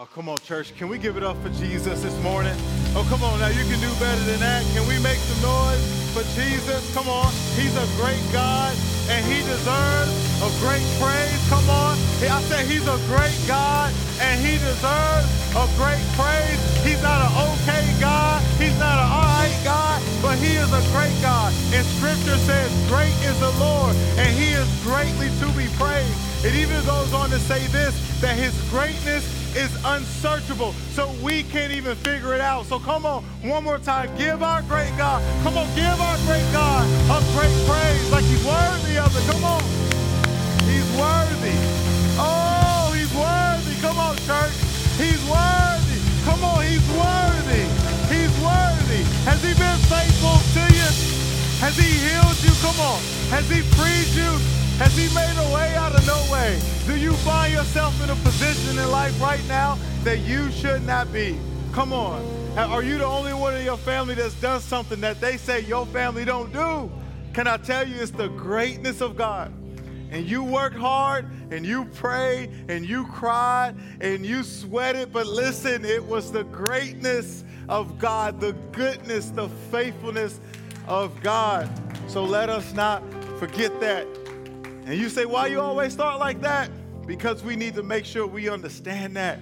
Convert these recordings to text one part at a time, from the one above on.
Oh, come on, church. Can we give it up for Jesus this morning? Oh, come on now. You can do better than that. Can we make some noise for Jesus? Come on. He's a great God and he deserves a great praise. Come on. I said he's a great God and he deserves a great praise. He's not an okay God. He's not an all right God, but he is a great God. And scripture says, great is the Lord and he is greatly to be praised. It even goes on to say this, that his greatness is unsearchable, so we can't even figure it out. So come on, one more time. Give our great God, come on, give our great God a great praise like he's worthy of it. Come on. He's worthy. Oh, he's worthy. Come on, church. He's worthy. Come on, he's worthy. He's worthy. Has he been faithful to you? Has he healed you? Come on. Has he freed you? Has he made a way out of no way? Do you find yourself in a position in life right now that you should not be? Come on. Are you the only one in your family that's done something that they say your family don't do? Can I tell you it's the greatness of God? And you worked hard and you prayed and you cried and you sweated, but listen, it was the greatness of God, the goodness, the faithfulness of God. So let us not forget that. And you say, why you always start like that? Because we need to make sure we understand that.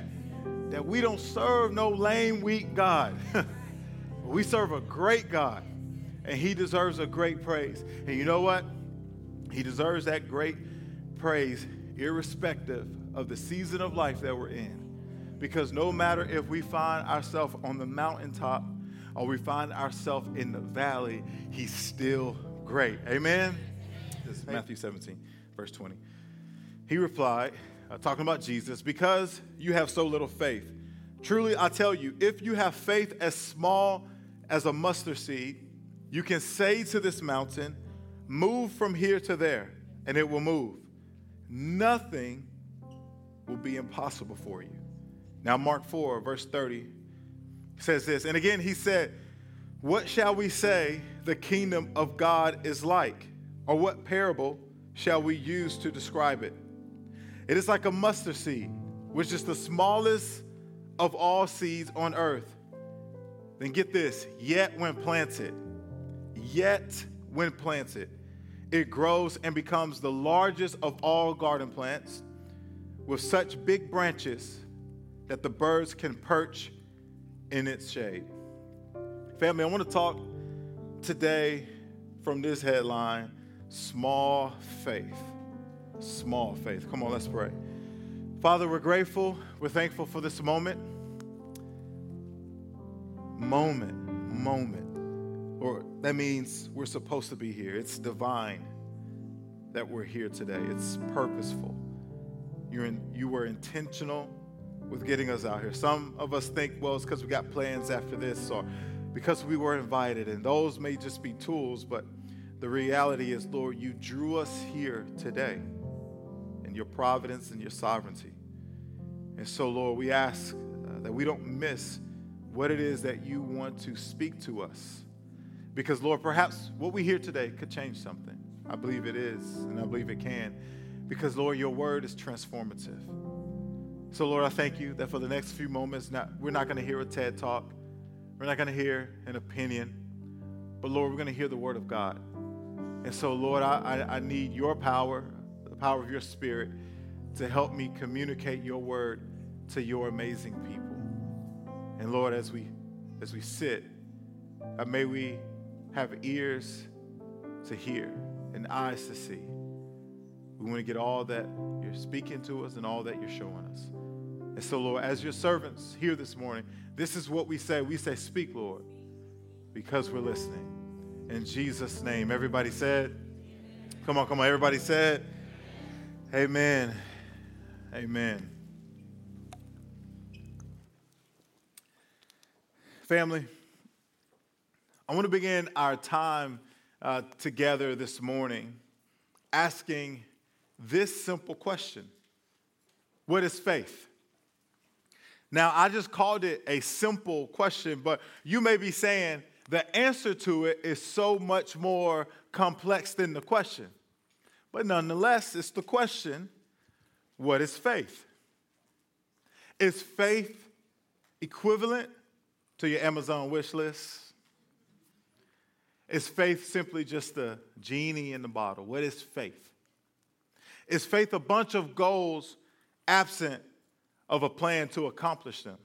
That we don't serve no lame, weak God. we serve a great God. And he deserves a great praise. And you know what? He deserves that great praise, irrespective of the season of life that we're in. Because no matter if we find ourselves on the mountaintop or we find ourselves in the valley, he's still great. Amen? This is Matthew 17 verse 20. He replied, uh, talking about Jesus, because you have so little faith. Truly, I tell you, if you have faith as small as a mustard seed, you can say to this mountain, Move from here to there, and it will move. Nothing will be impossible for you. Now, Mark 4, verse 30 says this. And again, he said, What shall we say the kingdom of God is like? Or what parable shall we use to describe it? It is like a mustard seed, which is the smallest of all seeds on earth. Then get this, yet when planted, yet when planted, it grows and becomes the largest of all garden plants with such big branches that the birds can perch in its shade. Family, I want to talk today from this headline Small faith. Small faith. Come on, let's pray. Father, we're grateful. We're thankful for this moment. Moment, moment. Or that means we're supposed to be here. It's divine that we're here today, it's purposeful. You're in, you were intentional with getting us out here. Some of us think, well, it's because we got plans after this or because we were invited, and those may just be tools, but the reality is, Lord, you drew us here today in your providence and your sovereignty. And so, Lord, we ask uh, that we don't miss what it is that you want to speak to us. Because, Lord, perhaps what we hear today could change something. I believe it is, and I believe it can. Because, Lord, your word is transformative. So, Lord, I thank you that for the next few moments, not, we're not going to hear a TED talk, we're not going to hear an opinion, but, Lord, we're going to hear the word of God. And so, Lord, I, I, I need your power, the power of your spirit, to help me communicate your word to your amazing people. And Lord, as we as we sit, uh, may we have ears to hear and eyes to see. We want to get all that you're speaking to us and all that you're showing us. And so, Lord, as your servants here this morning, this is what we say. We say, Speak, Lord, because we're listening. In Jesus' name. Everybody said, Come on, come on. Everybody said, Amen. Amen. Family, I want to begin our time uh, together this morning asking this simple question What is faith? Now, I just called it a simple question, but you may be saying, the answer to it is so much more complex than the question. But nonetheless, it's the question what is faith? Is faith equivalent to your Amazon wish list? Is faith simply just a genie in the bottle? What is faith? Is faith a bunch of goals absent of a plan to accomplish them?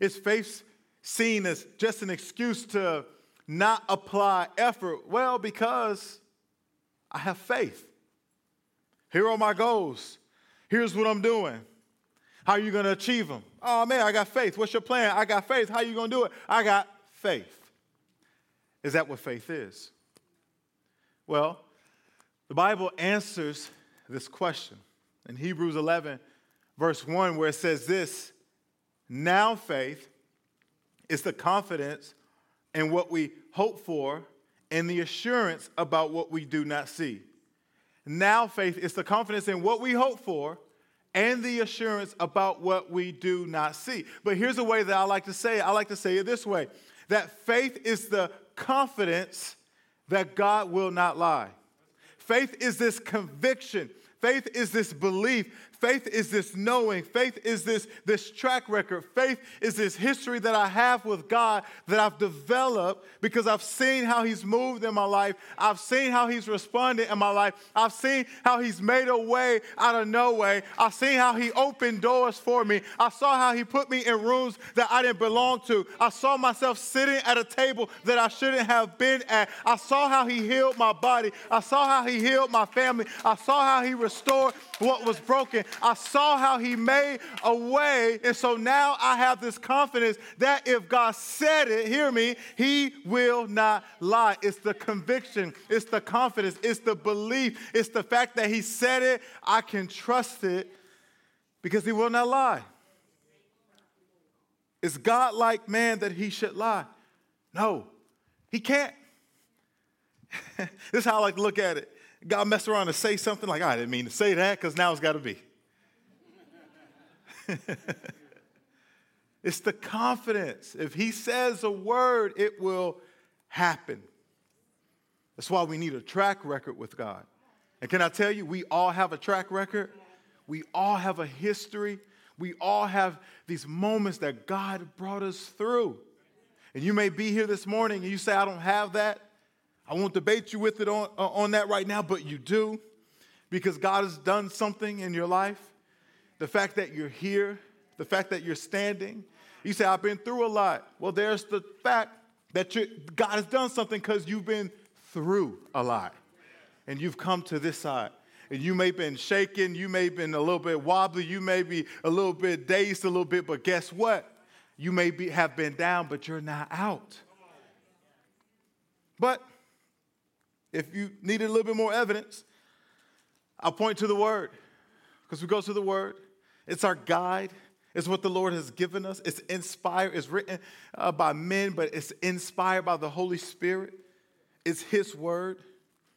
Is faith seen as just an excuse to not apply effort? Well, because I have faith. Here are my goals. Here's what I'm doing. How are you going to achieve them? Oh man, I got faith. What's your plan? I got faith. How are you going to do it? I got faith. Is that what faith is? Well, the Bible answers this question in Hebrews 11, verse 1, where it says this Now faith is the confidence in what we hope for and the assurance about what we do not see. Now faith is the confidence in what we hope for and the assurance about what we do not see. But here's a way that I like to say it I like to say it this way that faith is the confidence that God will not lie. Faith is this conviction. Faith is this belief Faith is this knowing. Faith is this, this track record. Faith is this history that I have with God that I've developed because I've seen how He's moved in my life. I've seen how He's responded in my life. I've seen how He's made a way out of no way. I've seen how He opened doors for me. I saw how He put me in rooms that I didn't belong to. I saw myself sitting at a table that I shouldn't have been at. I saw how He healed my body. I saw how He healed my family. I saw how He restored what was broken. I saw how he made a way. And so now I have this confidence that if God said it, hear me, he will not lie. It's the conviction, it's the confidence, it's the belief, it's the fact that he said it. I can trust it because he will not lie. Is God like man that he should lie? No, he can't. this is how I like to look at it. God mess around and say something like, I didn't mean to say that because now it's got to be. it's the confidence. If he says a word, it will happen. That's why we need a track record with God. And can I tell you, we all have a track record. We all have a history. We all have these moments that God brought us through. And you may be here this morning and you say, I don't have that. I won't debate you with it on, uh, on that right now, but you do because God has done something in your life. The fact that you're here, the fact that you're standing. You say, I've been through a lot. Well, there's the fact that God has done something because you've been through a lot and you've come to this side. And you may have been shaken, you may have been a little bit wobbly, you may be a little bit dazed a little bit, but guess what? You may be, have been down, but you're not out. But if you needed a little bit more evidence, I'll point to the Word. Because we go to the Word, it's our guide. It's what the Lord has given us. It's inspired, it's written uh, by men, but it's inspired by the Holy Spirit. It's His Word.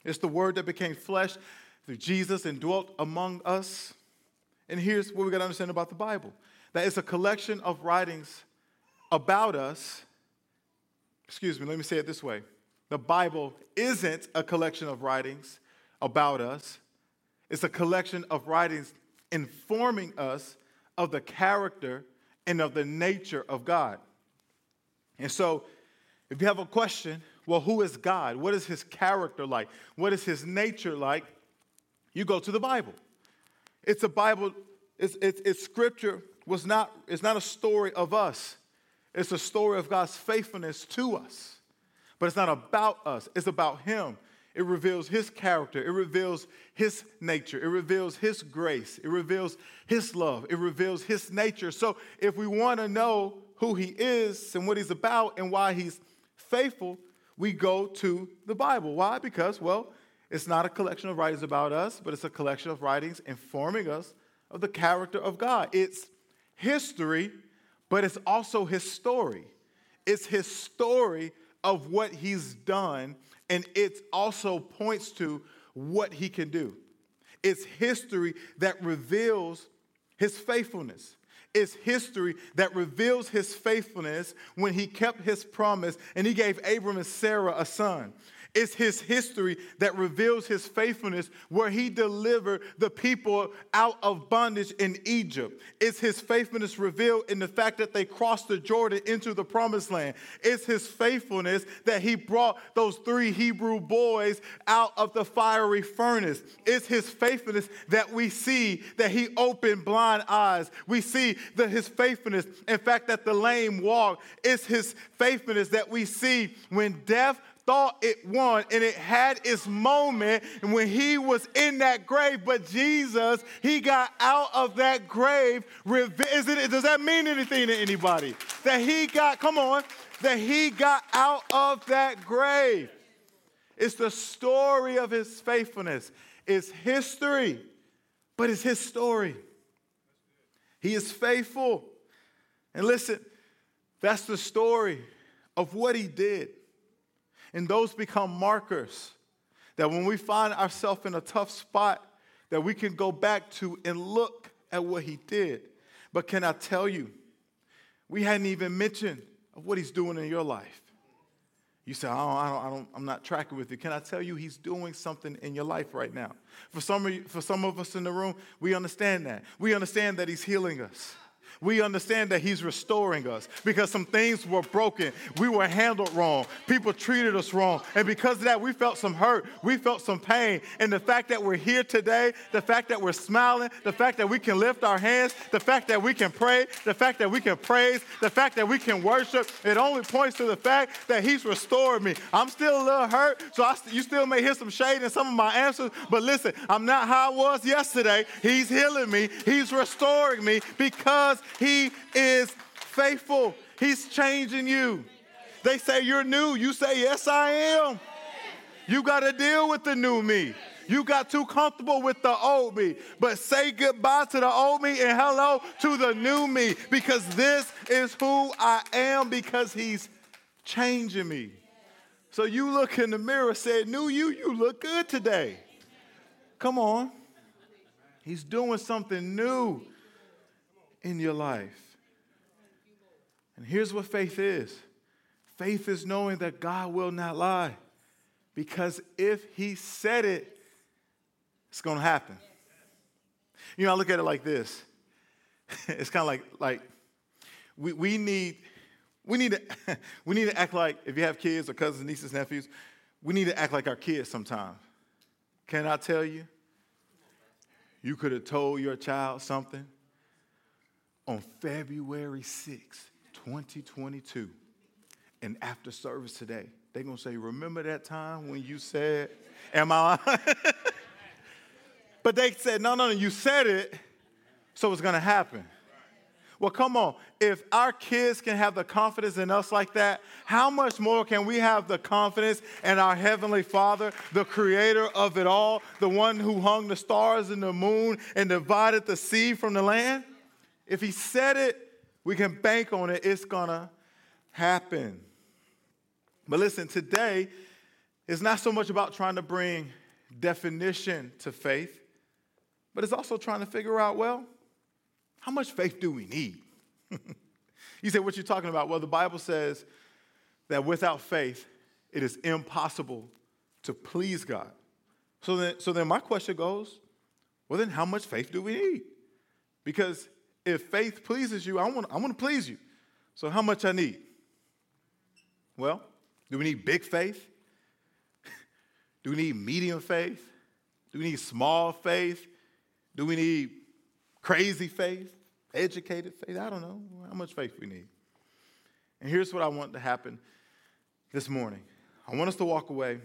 It's the Word that became flesh through Jesus and dwelt among us. And here's what we got to understand about the Bible that it's a collection of writings about us. Excuse me, let me say it this way the Bible isn't a collection of writings about us, it's a collection of writings informing us of the character and of the nature of God. And so, if you have a question, well, who is God? What is his character like? What is his nature like? You go to the Bible. It's a Bible, it's, it's, it's scripture was not, it's not a story of us. It's a story of God's faithfulness to us. But it's not about us, it's about Him. It reveals His character, it reveals His nature, it reveals His grace, it reveals His love, it reveals His nature. So if we want to know who He is and what He's about and why He's faithful, we go to the Bible. Why? Because, well, it's not a collection of writings about us, but it's a collection of writings informing us of the character of God. It's history, but it's also His story. It's His story of what he's done, and it also points to what he can do. It's history that reveals his faithfulness. It's history that reveals his faithfulness when he kept his promise and he gave Abram and Sarah a son. It's his history that reveals his faithfulness, where he delivered the people out of bondage in Egypt. It's his faithfulness revealed in the fact that they crossed the Jordan into the promised land. It's his faithfulness that he brought those three Hebrew boys out of the fiery furnace. It's his faithfulness that we see that he opened blind eyes. We see that his faithfulness, in fact, that the lame walk. It's his faithfulness that we see when death thought it won and it had its moment when he was in that grave but jesus he got out of that grave is it, does that mean anything to anybody? That he got come on that he got out of that grave. It's the story of his faithfulness. It's history but it's his story. He is faithful. And listen that's the story of what he did and those become markers that when we find ourselves in a tough spot, that we can go back to and look at what he did. But can I tell you, we hadn't even mentioned of what he's doing in your life. You say, don't, I don't, I don't, I'm not tracking with you. Can I tell you, he's doing something in your life right now? For some, of you, for some of us in the room, we understand that. We understand that he's healing us we understand that He's restoring us because some things were broken. We were handled wrong. People treated us wrong. And because of that, we felt some hurt. We felt some pain. And the fact that we're here today, the fact that we're smiling, the fact that we can lift our hands, the fact that we can pray, the fact that we can praise, the fact that we can worship, it only points to the fact that He's restored me. I'm still a little hurt, so I, you still may hear some shade in some of my answers. But listen, I'm not how I was yesterday. He's healing me, He's restoring me because he is faithful. He's changing you. They say you're new. You say, Yes, I am. You got to deal with the new me. You got too comfortable with the old me. But say goodbye to the old me and hello to the new me because this is who I am because he's changing me. So you look in the mirror say, New you, you look good today. Come on. He's doing something new in your life. And here's what faith is faith is knowing that God will not lie. Because if He said it, it's going to happen. You know, I look at it like this. It's kind of like, like we, we need we need to we need to act like if you have kids or cousins, nieces, nephews, we need to act like our kids sometimes. Can I tell you? You could have told your child something on February 6, 2022, and after service today, they're going to say, Remember that time when you said, Am I? but they said, No, no, no, you said it, so it's going to happen. Well, come on. If our kids can have the confidence in us like that, how much more can we have the confidence in our Heavenly Father, the creator of it all, the one who hung the stars and the moon and divided the sea from the land? If he said it, we can bank on it. It's to happen. But listen, today is not so much about trying to bring definition to faith, but it's also trying to figure out well, how much faith do we need? you say, what you're talking about? Well, the Bible says that without faith, it is impossible to please God. So then, so then my question goes, well, then how much faith do we need? Because if faith pleases you, I want, I want to please you. So, how much I need? Well, do we need big faith? do we need medium faith? Do we need small faith? Do we need crazy faith? Educated faith? I don't know how much faith we need. And here's what I want to happen this morning I want us to walk away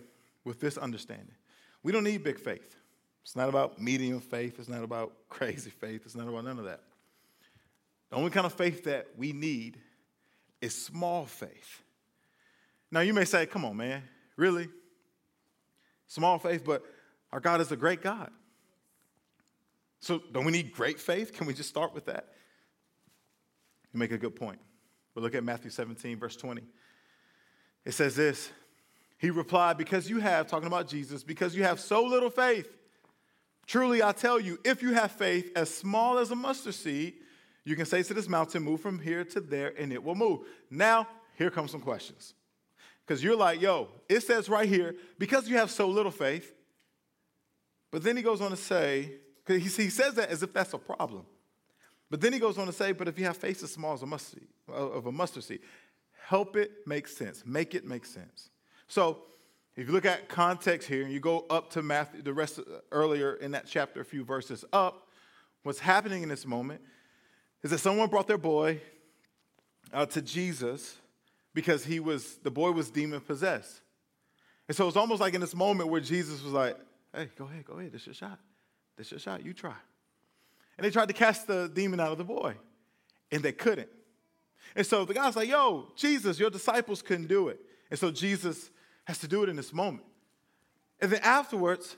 with this understanding. We don't need big faith. It's not about medium faith. It's not about crazy faith. It's not about none of that. The only kind of faith that we need is small faith. Now, you may say, come on, man, really? Small faith, but our God is a great God. So, don't we need great faith? Can we just start with that? You make a good point. But look at Matthew 17, verse 20. It says this He replied, Because you have, talking about Jesus, because you have so little faith. Truly, I tell you, if you have faith as small as a mustard seed, you can say to this mountain, move from here to there, and it will move. Now, here come some questions. Because you're like, yo, it says right here, because you have so little faith. But then he goes on to say, he says that as if that's a problem. But then he goes on to say, but if you have faith as small as a mustard seed, uh, of a mustard seed, help it make sense. Make it make sense. So if you look at context here and you go up to Matthew, the rest of, earlier in that chapter, a few verses up, what's happening in this moment is that someone brought their boy uh, to Jesus because he was the boy was demon possessed. And so it's almost like in this moment where Jesus was like, hey, go ahead, go ahead, this is your shot. This is your shot, you try. And they tried to cast the demon out of the boy, and they couldn't. And so the guy's like, yo, Jesus, your disciples couldn't do it. And so Jesus has to do it in this moment. And then afterwards,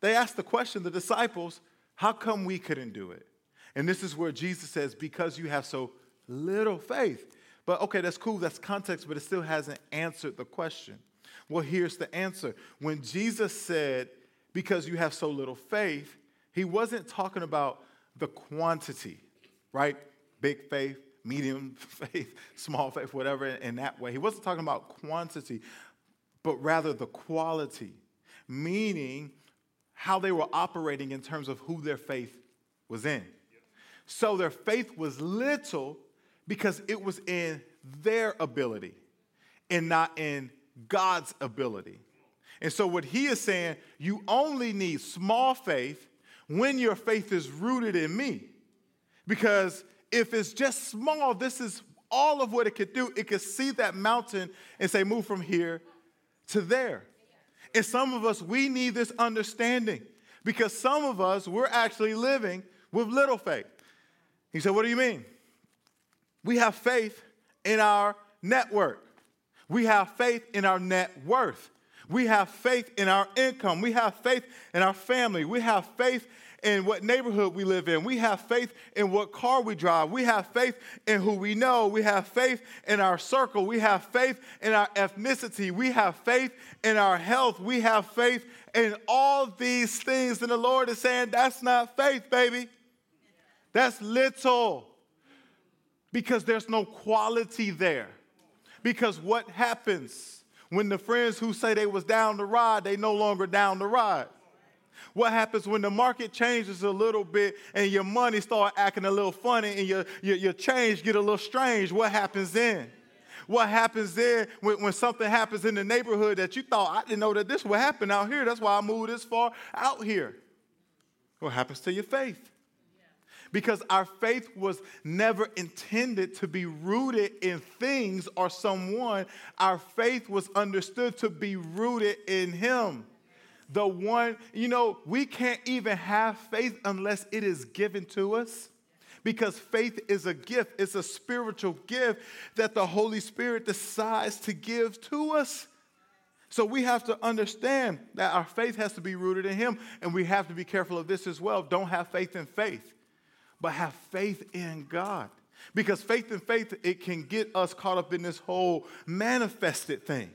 they asked the question, the disciples, how come we couldn't do it? And this is where Jesus says, because you have so little faith. But okay, that's cool, that's context, but it still hasn't answered the question. Well, here's the answer. When Jesus said, because you have so little faith, he wasn't talking about the quantity, right? Big faith, medium faith, small faith, whatever, in that way. He wasn't talking about quantity, but rather the quality, meaning how they were operating in terms of who their faith was in. So their faith was little because it was in their ability and not in God's ability. And so, what he is saying, you only need small faith when your faith is rooted in me. Because if it's just small, this is all of what it could do. It could see that mountain and say, move from here to there. And some of us, we need this understanding because some of us, we're actually living with little faith. He said, What do you mean? We have faith in our network, we have faith in our net worth. We have faith in our income. We have faith in our family. We have faith in what neighborhood we live in. We have faith in what car we drive. We have faith in who we know. We have faith in our circle. We have faith in our ethnicity. We have faith in our health. We have faith in all these things. And the Lord is saying, that's not faith, baby. That's little. Because there's no quality there. Because what happens when the friends who say they was down the ride, they no longer down the ride? What happens when the market changes a little bit and your money start acting a little funny and your, your, your change get a little strange? What happens then? What happens then when, when something happens in the neighborhood that you thought, I didn't know that this would happen out here. That's why I moved this far out here. What happens to your faith? Because our faith was never intended to be rooted in things or someone. Our faith was understood to be rooted in Him the one, you know, we can't even have faith unless it is given to us. Because faith is a gift, it's a spiritual gift that the Holy Spirit decides to give to us. So we have to understand that our faith has to be rooted in Him, and we have to be careful of this as well. Don't have faith in faith, but have faith in God. Because faith in faith, it can get us caught up in this whole manifested thing.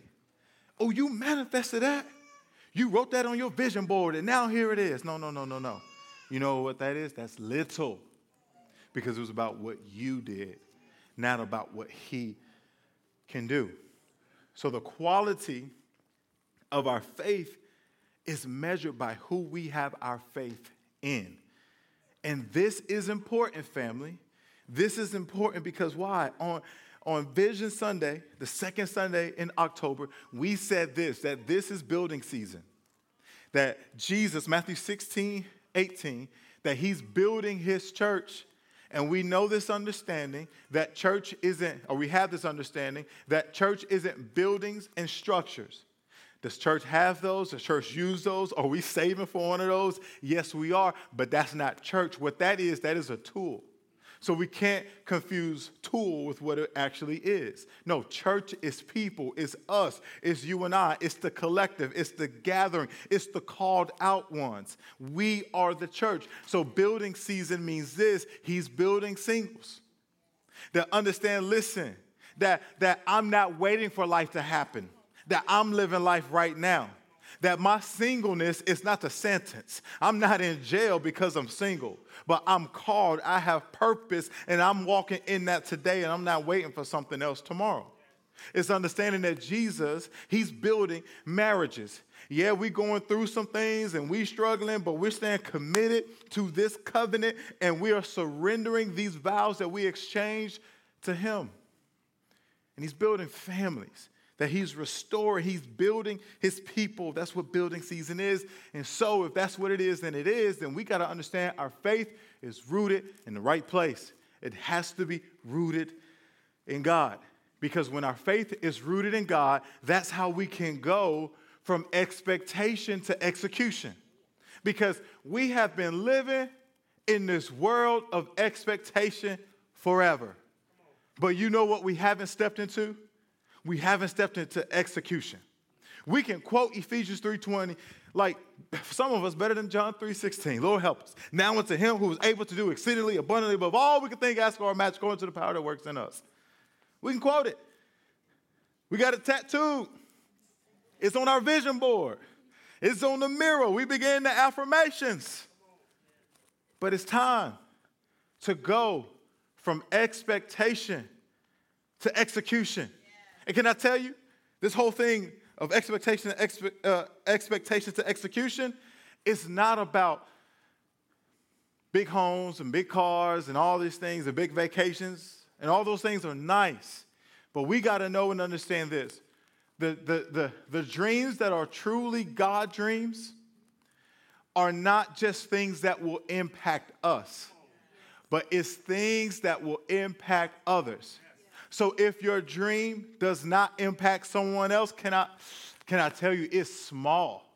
Oh, you manifested that? You wrote that on your vision board and now here it is. No, no, no, no, no. You know what that is? That's little. Because it was about what you did, not about what he can do. So the quality of our faith is measured by who we have our faith in. And this is important, family. This is important because why? On on Vision Sunday, the second Sunday in October, we said this that this is building season. That Jesus, Matthew 16, 18, that he's building his church. And we know this understanding that church isn't, or we have this understanding that church isn't buildings and structures. Does church have those? Does church use those? Are we saving for one of those? Yes, we are, but that's not church. What that is, that is a tool. So we can't confuse tool with what it actually is. No, church is people, it's us, it's you and I, it's the collective, it's the gathering, it's the called out ones. We are the church. So building season means this He's building singles that understand, listen, that, that I'm not waiting for life to happen, that I'm living life right now that my singleness is not the sentence. I'm not in jail because I'm single, but I'm called. I have purpose, and I'm walking in that today, and I'm not waiting for something else tomorrow. It's understanding that Jesus, he's building marriages. Yeah, we're going through some things and we're struggling, but we're staying committed to this covenant and we are surrendering these vows that we exchanged to him. And he's building families that he's restoring, he's building his people. That's what building season is. And so, if that's what it is, then it is, then we got to understand our faith is rooted in the right place. It has to be rooted in God. Because when our faith is rooted in God, that's how we can go from expectation to execution. Because we have been living in this world of expectation forever. But you know what we haven't stepped into? We haven't stepped into execution. We can quote Ephesians 3:20 like some of us better than John 3:16. Lord help us. Now unto him who is able to do exceedingly abundantly above all we can think, ask, or match, going to the power that works in us. We can quote it. We got it tattooed. It's on our vision board. It's on the mirror. We begin the affirmations. But it's time to go from expectation to execution. And can I tell you, this whole thing of expectation to expe- uh, expectation to execution is not about big homes and big cars and all these things and big vacations. And all those things are nice. But we got to know and understand this the, the, the, the dreams that are truly God dreams are not just things that will impact us, but it's things that will impact others. So if your dream does not impact someone else, can I, can I tell you it's small?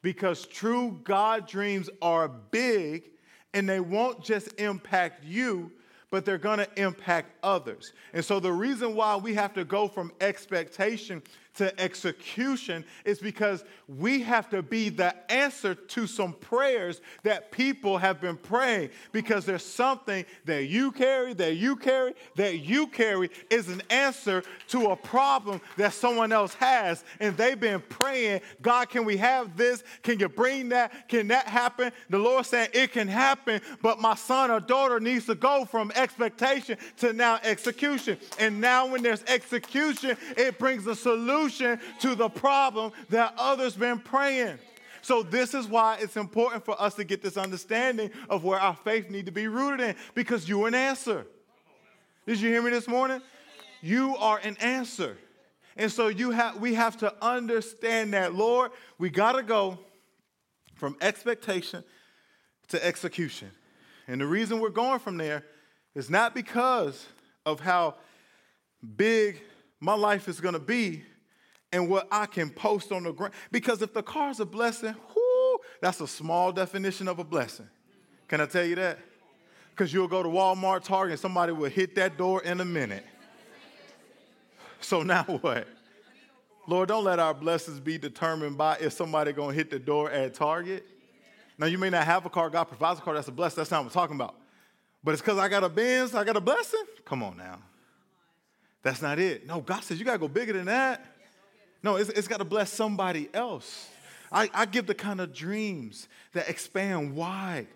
Because true God dreams are big and they won't just impact you, but they're gonna impact others. And so the reason why we have to go from expectation to execution is because we have to be the answer to some prayers that people have been praying because there's something that you carry, that you carry, that you carry is an answer to a problem that someone else has. And they've been praying, God, can we have this? Can you bring that? Can that happen? The Lord saying it can happen, but my son or daughter needs to go from expectation to now execution. And now when there's execution, it brings a solution solution to the problem that others been praying. So this is why it's important for us to get this understanding of where our faith need to be rooted in because you're an answer. Did you hear me this morning? You are an answer. And so you have we have to understand that, Lord, we got to go from expectation to execution. And the reason we're going from there is not because of how big my life is going to be, and what I can post on the ground. Because if the car's a blessing, whoo, that's a small definition of a blessing. Can I tell you that? Because you'll go to Walmart, Target, and somebody will hit that door in a minute. So now what? Lord, don't let our blessings be determined by if somebody gonna hit the door at Target. Now you may not have a car, God provides a car, that's a blessing. That's not what I'm talking about. But it's because I got a Benz, I got a blessing. Come on now. That's not it. No, God says you gotta go bigger than that. No, it's, it's got to bless somebody else. I, I give the kind of dreams that expand wide,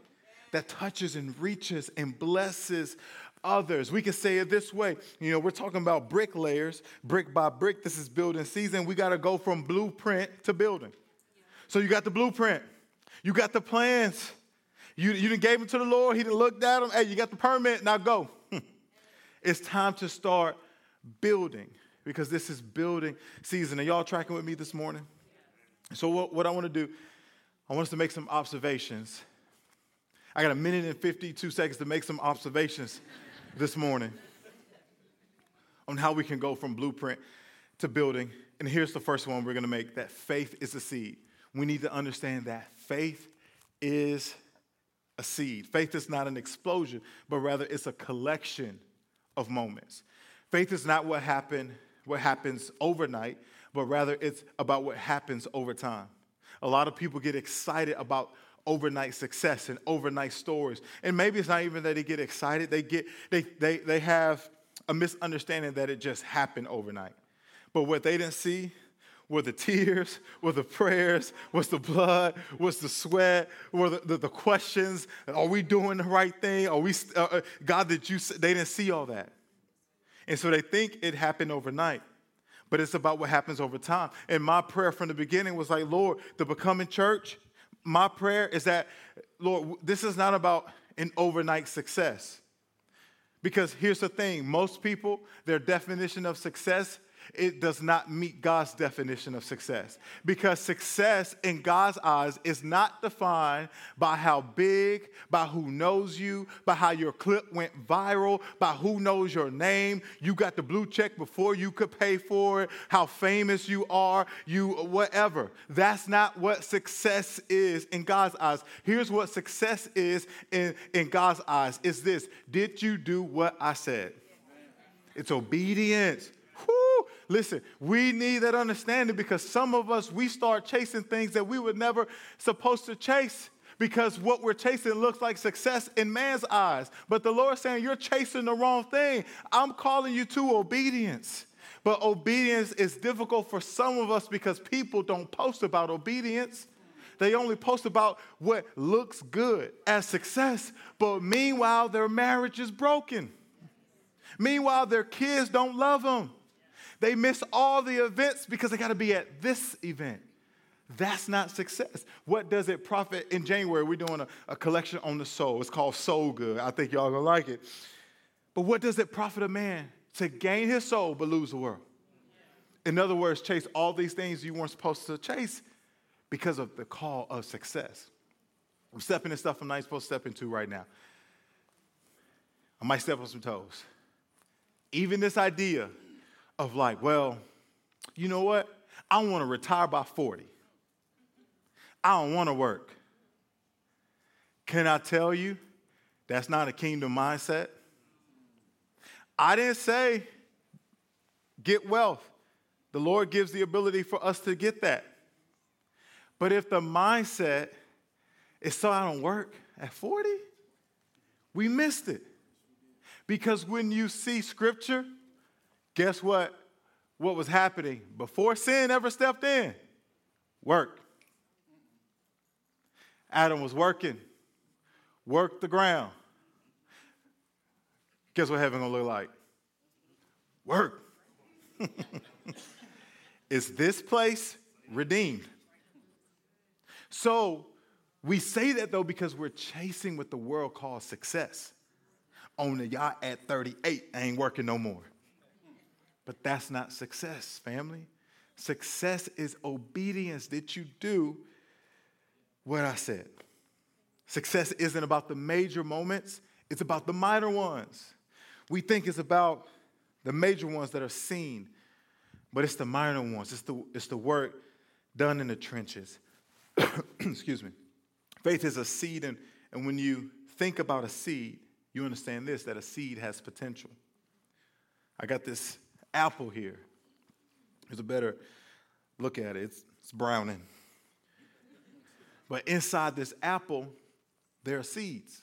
that touches and reaches and blesses others. We can say it this way. You know, we're talking about bricklayers, brick by brick. This is building season. We got to go from blueprint to building. So you got the blueprint, you got the plans. You, you didn't gave them to the Lord. He didn't look at them. Hey, you got the permit. Now go. it's time to start building because this is building season. Are y'all tracking with me this morning? So, what, what I want to do, I want us to make some observations. I got a minute and 52 seconds to make some observations this morning on how we can go from blueprint to building. And here's the first one we're going to make that faith is a seed. We need to understand that faith is a seed. Faith is not an explosion, but rather it's a collection of moments. Faith is not what happened what happens overnight, but rather it's about what happens over time. A lot of people get excited about overnight success and overnight stories. And maybe it's not even that they get excited, they get they they they have a misunderstanding that it just happened overnight. But what they didn't see were the tears, were the prayers, was the blood, was the sweat, were the, the, the questions, are we doing the right thing? Are we, uh, uh God, did you, they didn't see all that. And so they think it happened overnight, but it's about what happens over time. And my prayer from the beginning was like, Lord, the becoming church, my prayer is that, Lord, this is not about an overnight success. Because here's the thing most people, their definition of success it does not meet God's definition of success. Because success in God's eyes is not defined by how big, by who knows you, by how your clip went viral, by who knows your name. You got the blue check before you could pay for it, how famous you are, you whatever. That's not what success is in God's eyes. Here's what success is in, in God's eyes is this Did you do what I said? It's obedience. Listen, we need that understanding because some of us, we start chasing things that we were never supposed to chase because what we're chasing looks like success in man's eyes. But the Lord's saying, You're chasing the wrong thing. I'm calling you to obedience. But obedience is difficult for some of us because people don't post about obedience. They only post about what looks good as success. But meanwhile, their marriage is broken. Meanwhile, their kids don't love them. They miss all the events because they got to be at this event. That's not success. What does it profit? In January, we're doing a, a collection on the soul. It's called Soul Good. I think y'all gonna like it. But what does it profit a man to gain his soul but lose the world? In other words, chase all these things you weren't supposed to chase because of the call of success. I'm stepping in stuff I'm not supposed to step into right now. I might step on some toes. Even this idea of like, well, you know what? I want to retire by 40. I don't want to work. Can I tell you that's not a kingdom mindset? I didn't say get wealth. The Lord gives the ability for us to get that. But if the mindset is so I don't work at 40, we missed it. Because when you see scripture, Guess what? What was happening before sin ever stepped in? Work. Adam was working, worked the ground. Guess what heaven gonna look like? Work. Is this place redeemed? So we say that though because we're chasing what the world calls success. The yacht at 38, I ain't working no more. But that's not success, family. Success is obedience. Did you do what I said? Success isn't about the major moments, it's about the minor ones. We think it's about the major ones that are seen, but it's the minor ones. It's the, it's the work done in the trenches. Excuse me. Faith is a seed, and, and when you think about a seed, you understand this that a seed has potential. I got this apple here. There's a better look at it. It's, it's browning. But inside this apple, there are seeds.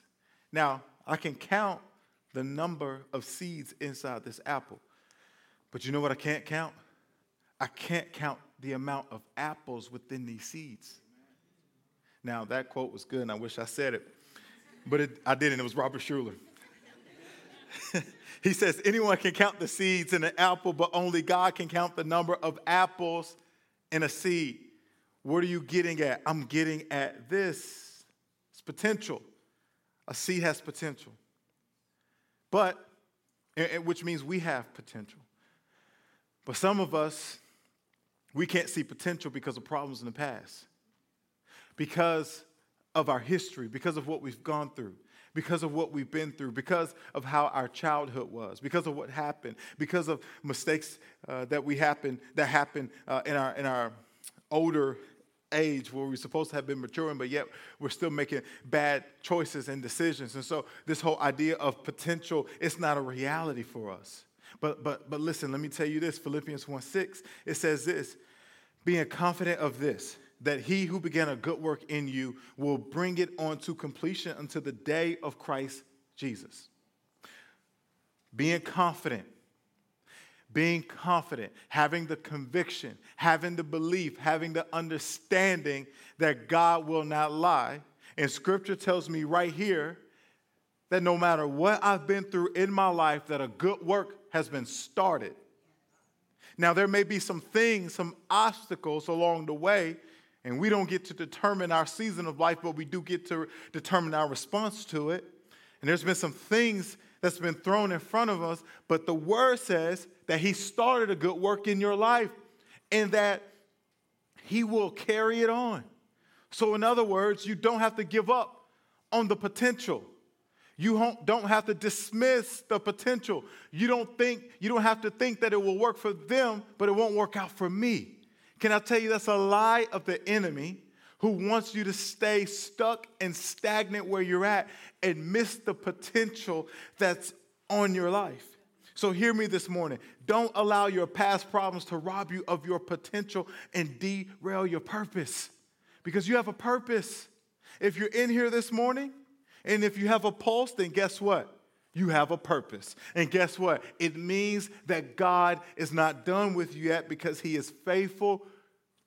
Now, I can count the number of seeds inside this apple. But you know what I can't count? I can't count the amount of apples within these seeds. Now, that quote was good, and I wish I said it, but it, I didn't. It was Robert Schuller. he says, anyone can count the seeds in an apple, but only God can count the number of apples in a seed. What are you getting at? I'm getting at this. It's potential. A seed has potential. But, which means we have potential. But some of us, we can't see potential because of problems in the past, because of our history, because of what we've gone through because of what we've been through, because of how our childhood was, because of what happened, because of mistakes uh, that we happen that happened uh, in our in our older age where we're supposed to have been maturing, but yet we're still making bad choices and decisions. And so this whole idea of potential, it's not a reality for us. But but but listen, let me tell you this, Philippians 1 6, it says this, being confident of this that he who began a good work in you will bring it on to completion until the day of Christ Jesus. Being confident, being confident, having the conviction, having the belief, having the understanding that God will not lie. And scripture tells me right here that no matter what I've been through in my life, that a good work has been started. Now, there may be some things, some obstacles along the way, and we don't get to determine our season of life, but we do get to determine our response to it. And there's been some things that's been thrown in front of us, but the word says that He started a good work in your life and that He will carry it on. So, in other words, you don't have to give up on the potential. You don't have to dismiss the potential. You don't think, you don't have to think that it will work for them, but it won't work out for me. Can I tell you that's a lie of the enemy who wants you to stay stuck and stagnant where you're at and miss the potential that's on your life? So, hear me this morning. Don't allow your past problems to rob you of your potential and derail your purpose because you have a purpose. If you're in here this morning and if you have a pulse, then guess what? You have a purpose. And guess what? It means that God is not done with you yet because He is faithful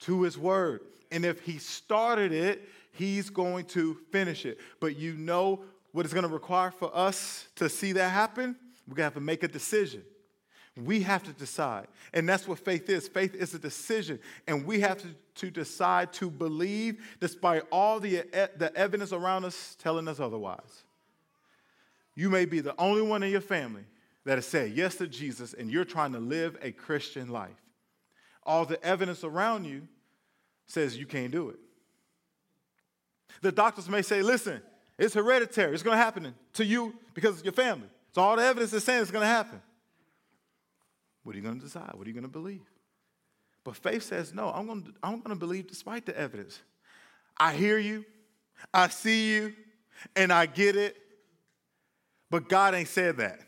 to His word. And if He started it, He's going to finish it. But you know what it's going to require for us to see that happen? We're going to have to make a decision. We have to decide. And that's what faith is. Faith is a decision. And we have to, to decide to believe despite all the, the evidence around us telling us otherwise. You may be the only one in your family that has said yes to Jesus and you're trying to live a Christian life. All the evidence around you says you can't do it. The doctors may say, listen, it's hereditary. It's going to happen to you because of your family. So all the evidence is saying it's going to happen. What are you going to decide? What are you going to believe? But faith says, no, I'm going, to, I'm going to believe despite the evidence. I hear you, I see you, and I get it, but God ain't said that.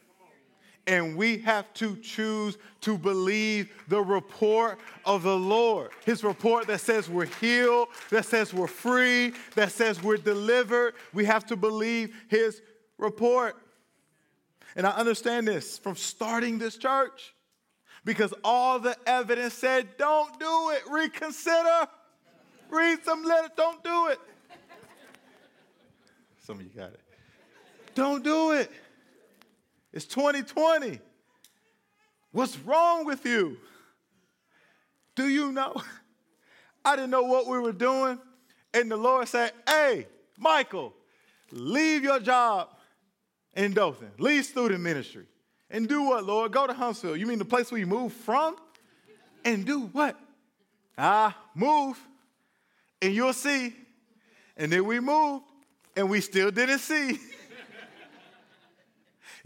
And we have to choose to believe the report of the Lord. His report that says we're healed, that says we're free, that says we're delivered. We have to believe His report. And I understand this from starting this church because all the evidence said, don't do it, reconsider, read some letters, don't do it. Some of you got it. Don't do it. It's 2020. What's wrong with you? Do you know? I didn't know what we were doing. And the Lord said, Hey, Michael, leave your job in Dothan, leave student ministry. And do what, Lord? Go to Huntsville. You mean the place where you moved from? And do what? Ah, move. And you'll see. And then we moved, and we still didn't see.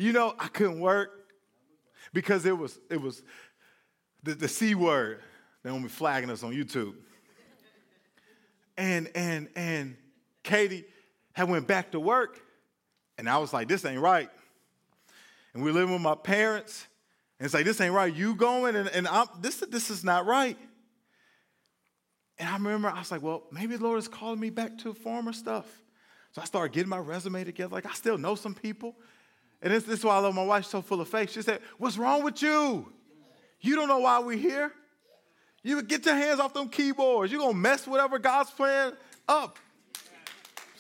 you know, I couldn't work because it was it was the, the C word. They won't be flagging us on YouTube. And and and Katie had went back to work, and I was like, this ain't right and we're living with my parents, and it's like, this ain't right. You going, and, and I'm, this, this is not right. And I remember I was like, well, maybe the Lord is calling me back to former stuff. So I started getting my resume together. Like, I still know some people. And this, this is why I love my wife, so full of faith. She said, What's wrong with you? You don't know why we're here. You get your hands off them keyboards. You're going to mess whatever God's plan up.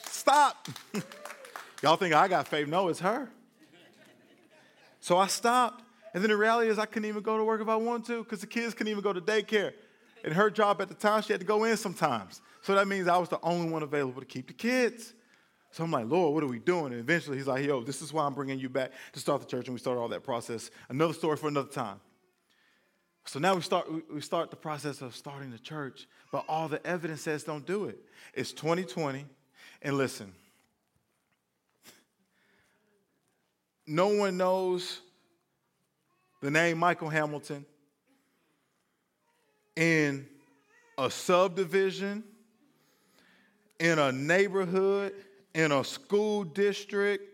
Stop. Y'all think I got faith? No, it's her. So I stopped. And then the reality is, I couldn't even go to work if I wanted to because the kids couldn't even go to daycare. And her job at the time, she had to go in sometimes. So that means I was the only one available to keep the kids. So I'm like, Lord, what are we doing? And eventually he's like, yo, this is why I'm bringing you back to start the church. And we started all that process. Another story for another time. So now we start, we start the process of starting the church, but all the evidence says don't do it. It's 2020. And listen, no one knows the name Michael Hamilton in a subdivision, in a neighborhood, in a school district,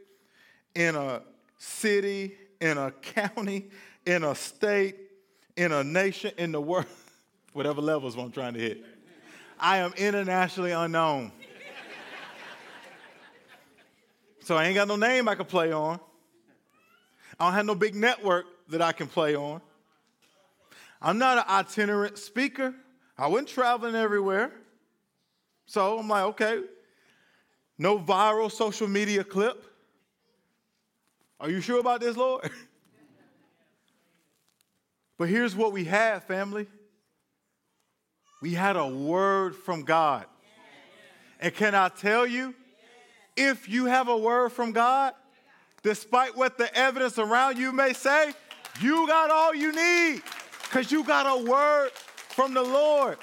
in a city, in a county, in a state, in a nation, in the world, whatever levels I'm trying to hit. I am internationally unknown. so I ain't got no name I can play on. I don't have no big network that I can play on. I'm not an itinerant speaker. I wasn't traveling everywhere. So I'm like, okay, no viral social media clip. Are you sure about this, Lord? but here's what we had, family. We had a word from God. And can I tell you, if you have a word from God, despite what the evidence around you may say, you got all you need because you got a word from the Lord.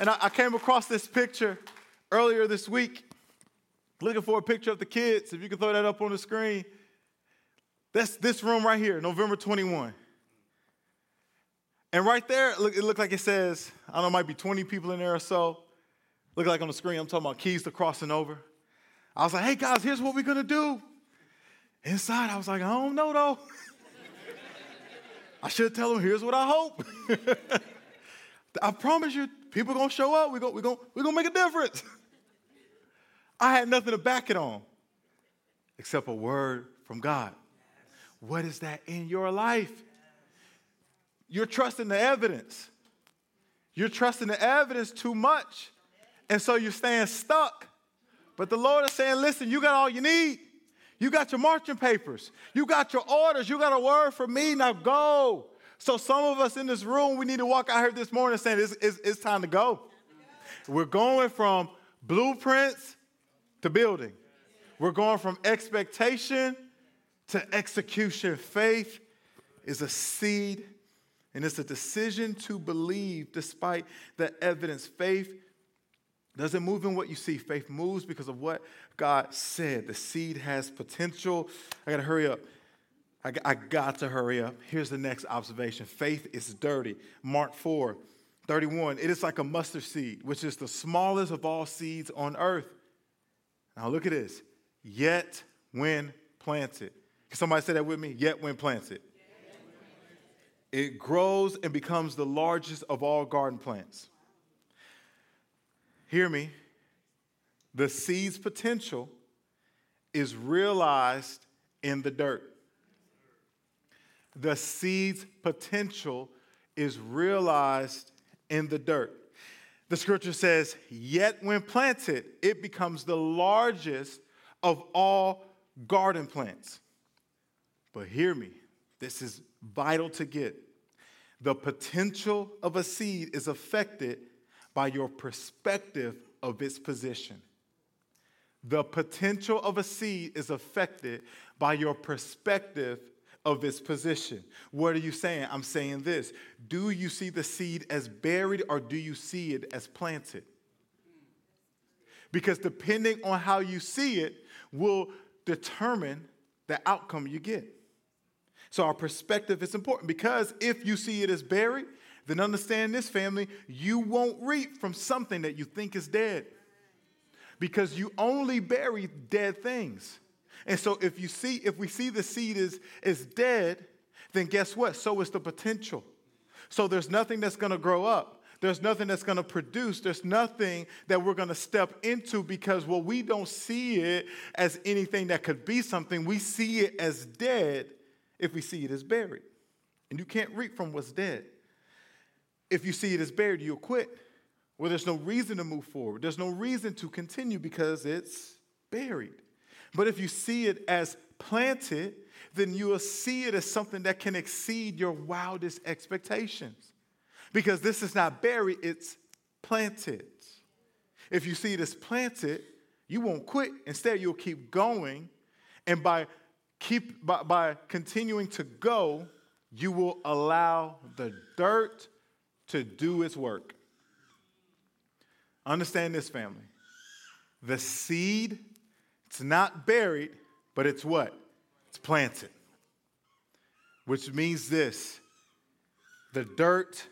And I, I, came across this picture earlier this week, looking for a picture of the kids. If you can throw that up on the screen. That's this room right here, November 21. And right there, look, it looked like it says, I don't know, might be 20 people in there or so. Look like on the screen, I'm talking about keys to crossing over. I was like, hey guys, here's what we're gonna do. Inside, I was like, I don't know though. I should tell them, here's what I hope. I promise you, people are gonna show up. We're gonna, we're gonna, we're gonna make a difference. I had nothing to back it on except a word from God. What is that in your life? You're trusting the evidence. You're trusting the evidence too much. And so you're staying stuck. But the Lord is saying, listen, you got all you need. You got your marching papers. You got your orders. You got a word for me. Now go. So some of us in this room, we need to walk out here this morning saying it's, it's, it's time to go. We're going from blueprints to building. We're going from expectation to execution. Faith is a seed and it's a decision to believe despite the evidence. Faith doesn't move in what you see. Faith moves because of what God said. The seed has potential. I got to hurry up. I, I got to hurry up. Here's the next observation faith is dirty. Mark 4 31. It is like a mustard seed, which is the smallest of all seeds on earth. Now look at this. Yet when planted. Can somebody say that with me? Yet when planted. It grows and becomes the largest of all garden plants. Hear me. The seed's potential is realized in the dirt. The seed's potential is realized in the dirt. The scripture says, Yet when planted, it becomes the largest of all garden plants. But hear me, this is vital to get. The potential of a seed is affected by your perspective of its position. The potential of a seed is affected by your perspective of its position. What are you saying? I'm saying this. Do you see the seed as buried or do you see it as planted? Because depending on how you see it will determine the outcome you get. So our perspective is important because if you see it as buried, then understand this, family, you won't reap from something that you think is dead. Because you only bury dead things. And so if you see, if we see the seed is, is dead, then guess what? So is the potential. So there's nothing that's gonna grow up. There's nothing that's gonna produce. There's nothing that we're gonna step into because well, we don't see it as anything that could be something. We see it as dead if we see it as buried. And you can't reap from what's dead. If you see it as buried, you'll quit. Well, there's no reason to move forward. There's no reason to continue because it's buried. But if you see it as planted, then you will see it as something that can exceed your wildest expectations. Because this is not buried, it's planted. If you see it as planted, you won't quit. Instead, you'll keep going. And by keep by, by continuing to go, you will allow the dirt to do its work. Understand this, family. The seed, it's not buried, but it's what? It's planted. Which means this the dirt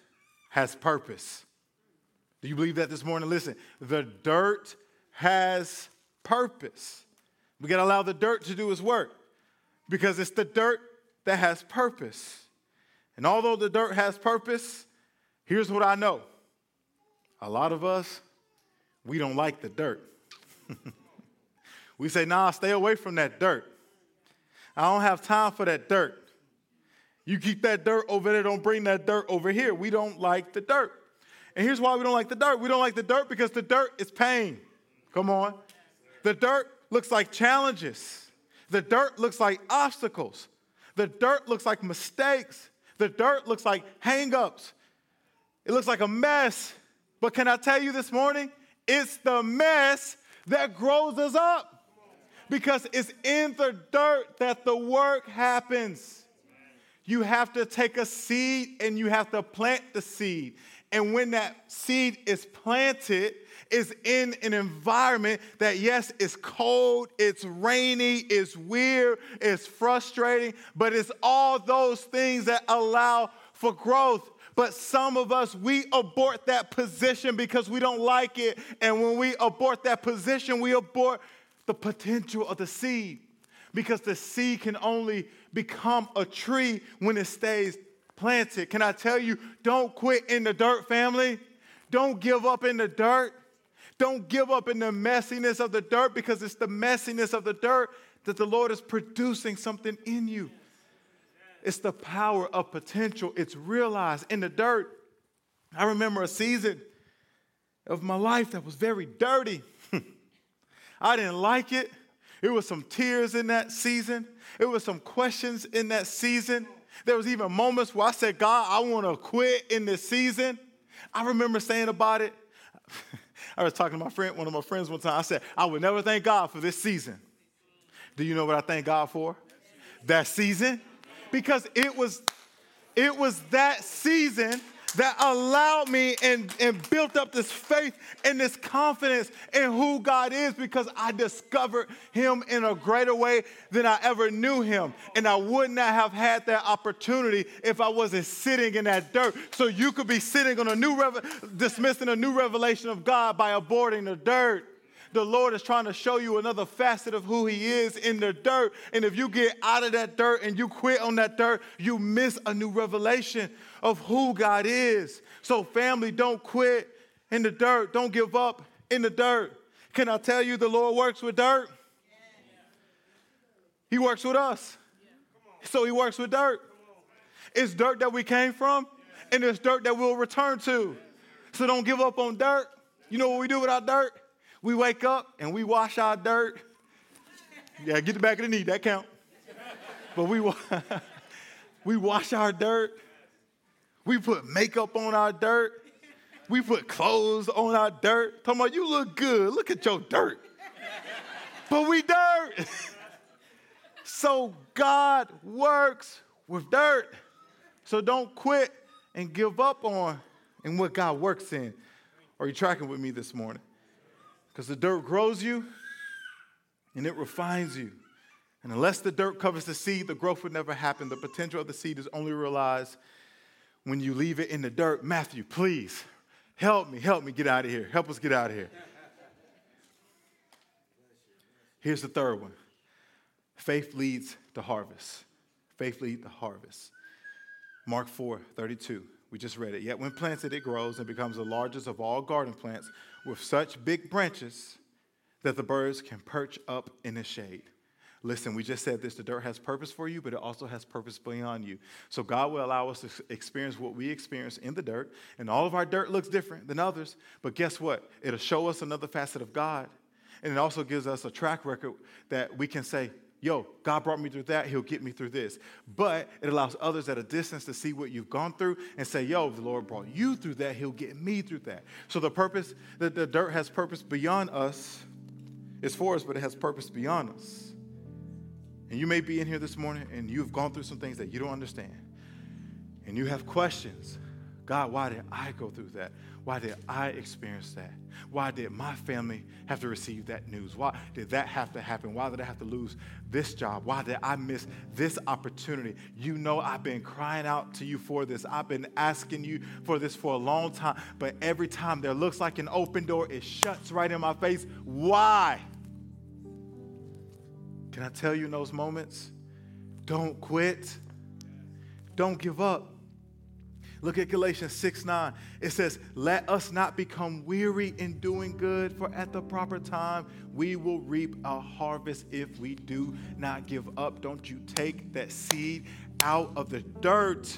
has purpose. Do you believe that this morning? Listen, the dirt has purpose. We got to allow the dirt to do its work because it's the dirt that has purpose. And although the dirt has purpose, Here's what I know a lot of us, we don't like the dirt. we say, nah, stay away from that dirt. I don't have time for that dirt. You keep that dirt over there, don't bring that dirt over here. We don't like the dirt. And here's why we don't like the dirt. We don't like the dirt because the dirt is pain. Come on. The dirt looks like challenges. The dirt looks like obstacles. The dirt looks like mistakes. The dirt looks like hangups. It looks like a mess. But can I tell you this morning? It's the mess that grows us up because it's in the dirt that the work happens. You have to take a seed and you have to plant the seed. And when that seed is planted, is in an environment that, yes, it's cold, it's rainy, it's weird, it's frustrating, but it's all those things that allow for growth. But some of us, we abort that position because we don't like it. And when we abort that position, we abort the potential of the seed because the seed can only become a tree when it stays planted. Can I tell you, don't quit in the dirt, family? Don't give up in the dirt. Don't give up in the messiness of the dirt because it's the messiness of the dirt that the Lord is producing something in you. It's the power of potential. It's realized in the dirt. I remember a season of my life that was very dirty. I didn't like it. It was some tears in that season. It was some questions in that season. There was even moments where I said, God, I want to quit in this season. I remember saying about it. I was talking to my friend, one of my friends one time. I said, I would never thank God for this season. Do you know what I thank God for? That season? Because it was it was that season that allowed me and, and built up this faith and this confidence in who God is because I discovered Him in a greater way than I ever knew Him. And I would not have had that opportunity if I wasn't sitting in that dirt. So you could be sitting on a new, dismissing a new revelation of God by aborting the dirt the Lord is trying to show you another facet of who He is in the dirt. And if you get out of that dirt and you quit on that dirt, you miss a new revelation of who God is. So, family, don't quit in the dirt. Don't give up in the dirt. Can I tell you the Lord works with dirt? He works with us. So, He works with dirt. It's dirt that we came from, and it's dirt that we'll return to. So, don't give up on dirt. You know what we do with our dirt? We wake up and we wash our dirt. Yeah, get the back of the knee, that count. But we, we wash our dirt. We put makeup on our dirt. We put clothes on our dirt. Talking about you look good. Look at your dirt. But we dirt. so God works with dirt. So don't quit and give up on and what God works in. Are you tracking with me this morning? Because the dirt grows you and it refines you. And unless the dirt covers the seed, the growth would never happen. The potential of the seed is only realized when you leave it in the dirt. Matthew, please help me, help me get out of here. Help us get out of here. Here's the third one faith leads to harvest. Faith leads to harvest. Mark 4 32. We just read it. Yet when planted, it grows and becomes the largest of all garden plants with such big branches that the birds can perch up in the shade. Listen, we just said this the dirt has purpose for you, but it also has purpose beyond you. So God will allow us to experience what we experience in the dirt, and all of our dirt looks different than others. But guess what? It'll show us another facet of God, and it also gives us a track record that we can say, yo, God brought me through that, He'll get me through this. But it allows others at a distance to see what you've gone through and say, yo, the Lord brought you through that, He'll get me through that. So the purpose, the, the dirt has purpose beyond us. It's for us, but it has purpose beyond us. And you may be in here this morning and you've gone through some things that you don't understand. And you have questions. God, why did I go through that? Why did I experience that? Why did my family have to receive that news? Why did that have to happen? Why did I have to lose this job? Why did I miss this opportunity? You know, I've been crying out to you for this. I've been asking you for this for a long time, but every time there looks like an open door, it shuts right in my face. Why? Can I tell you in those moments? Don't quit. Don't give up. Look at Galatians 6 9. It says, Let us not become weary in doing good, for at the proper time we will reap a harvest if we do not give up. Don't you take that seed out of the dirt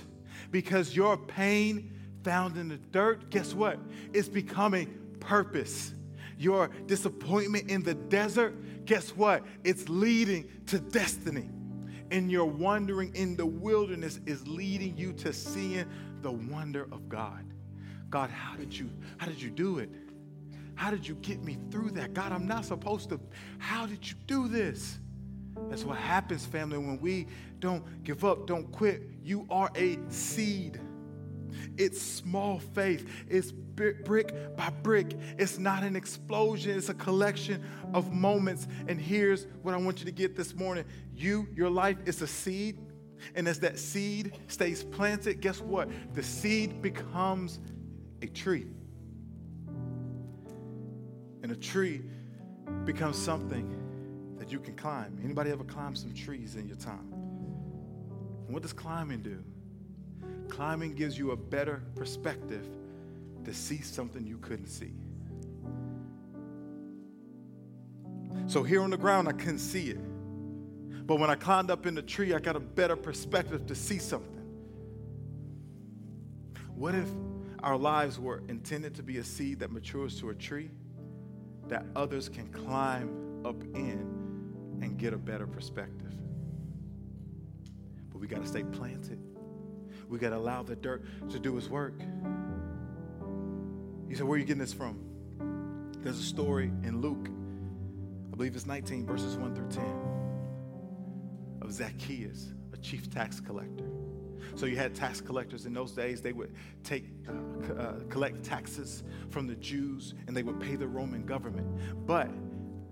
because your pain found in the dirt, guess what? It's becoming purpose. Your disappointment in the desert guess what? It's leading to destiny. And your wandering in the wilderness is leading you to seeing the wonder of God. God, how did you how did you do it? How did you get me through that? God, I'm not supposed to. How did you do this? That's what happens, family, when we don't give up, don't quit. You are a seed. It's small faith. It's brick by brick. It's not an explosion, it's a collection of moments. And here's what I want you to get this morning you, your life is a seed. And as that seed stays planted, guess what? The seed becomes a tree. And a tree becomes something that you can climb. Anybody ever climb some trees in your time? What does climbing do? Climbing gives you a better perspective to see something you couldn't see. So here on the ground, I couldn't see it. But when I climbed up in the tree, I got a better perspective to see something. What if our lives were intended to be a seed that matures to a tree that others can climb up in and get a better perspective? But we got to stay planted. We got to allow the dirt to do its work. He said, Where are you getting this from? There's a story in Luke, I believe it's 19, verses 1 through 10, of Zacchaeus, a chief tax collector. So you had tax collectors in those days. They would take, uh, uh, collect taxes from the Jews, and they would pay the Roman government. But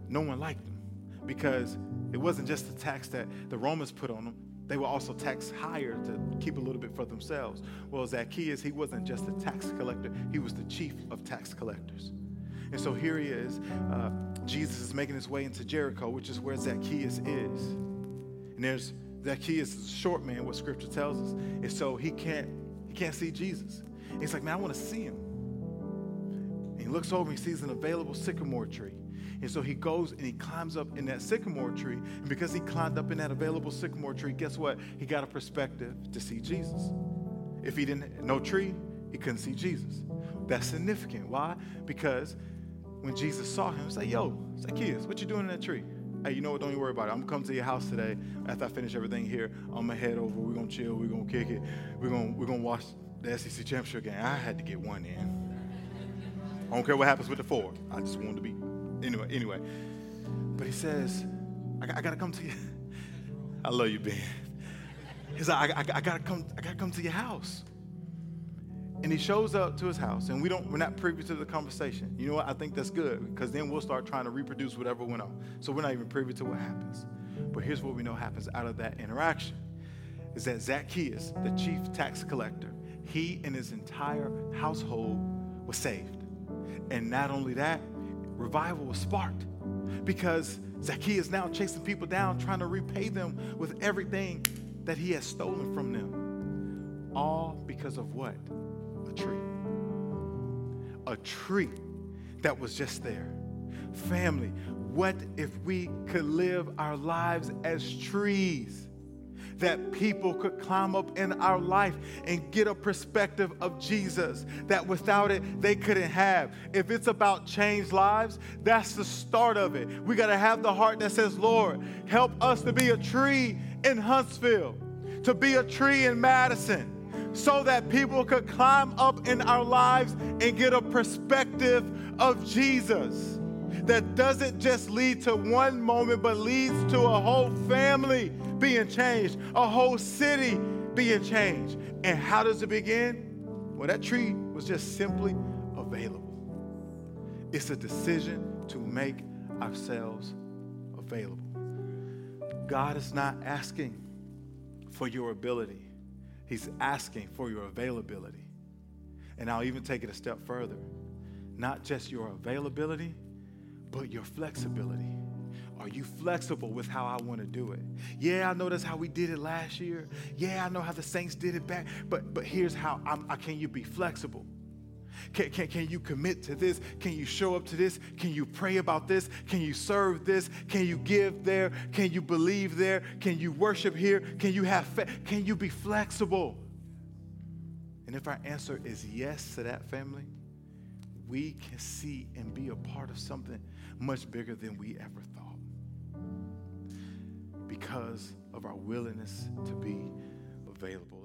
no one liked them because it wasn't just the tax that the Romans put on them. They were also taxed higher to keep a little bit for themselves. Well, Zacchaeus, he wasn't just a tax collector, he was the chief of tax collectors. And so here he is. Uh, Jesus is making his way into Jericho, which is where Zacchaeus is. And there's Zacchaeus is a short man, what scripture tells us. And so he can't, he can't see Jesus. And he's like, man, I want to see him. And he looks over he sees an available sycamore tree. And so he goes and he climbs up in that sycamore tree. And because he climbed up in that available sycamore tree, guess what? He got a perspective to see Jesus. If he didn't, no tree, he couldn't see Jesus. That's significant. Why? Because when Jesus saw him, he said, Yo, Zacchaeus, what you doing in that tree? Hey, you know what? Don't even worry about it. I'm gonna come to your house today. After I finish everything here, I'm gonna head over. We're gonna chill. We're gonna kick it. We're gonna we're gonna watch the SEC championship game. I had to get one in. I don't care what happens with the four. I just wanted to be anyway, anyway. But he says, I, I gotta come to you. I love you, Ben. He's like, I, I, I, gotta come, I gotta come to your house. And he shows up to his house, and we don't, we're not privy to the conversation. You know what? I think that's good, because then we'll start trying to reproduce whatever went on. So we're not even privy to what happens. But here's what we know happens out of that interaction is that Zacchaeus, the chief tax collector, he and his entire household was saved. And not only that, revival was sparked because Zacchaeus now chasing people down, trying to repay them with everything that he has stolen from them. All because of what? A tree. A tree that was just there. Family, what if we could live our lives as trees? That people could climb up in our life and get a perspective of Jesus that without it they couldn't have. If it's about changed lives, that's the start of it. We got to have the heart that says, Lord, help us to be a tree in Huntsville, to be a tree in Madison so that people could climb up in our lives and get a perspective of Jesus that doesn't just lead to one moment, but leads to a whole family being changed, a whole city being changed. And how does it begin? Well, that tree was just simply available. It's a decision to make ourselves available. God is not asking for your ability, He's asking for your availability. And I'll even take it a step further. Not just your availability, but your flexibility. Are you flexible with how I want to do it? Yeah, I know that's how we did it last year. Yeah, I know how the Saints did it back. But but here's how I'm, I, can you be flexible? Can, can, can you commit to this? Can you show up to this? Can you pray about this? Can you serve this? Can you give there? Can you believe there? Can you worship here? Can you have faith? Can you be flexible? And if our answer is yes to that family, we can see and be a part of something much bigger than we ever thought. Because of our willingness to be available.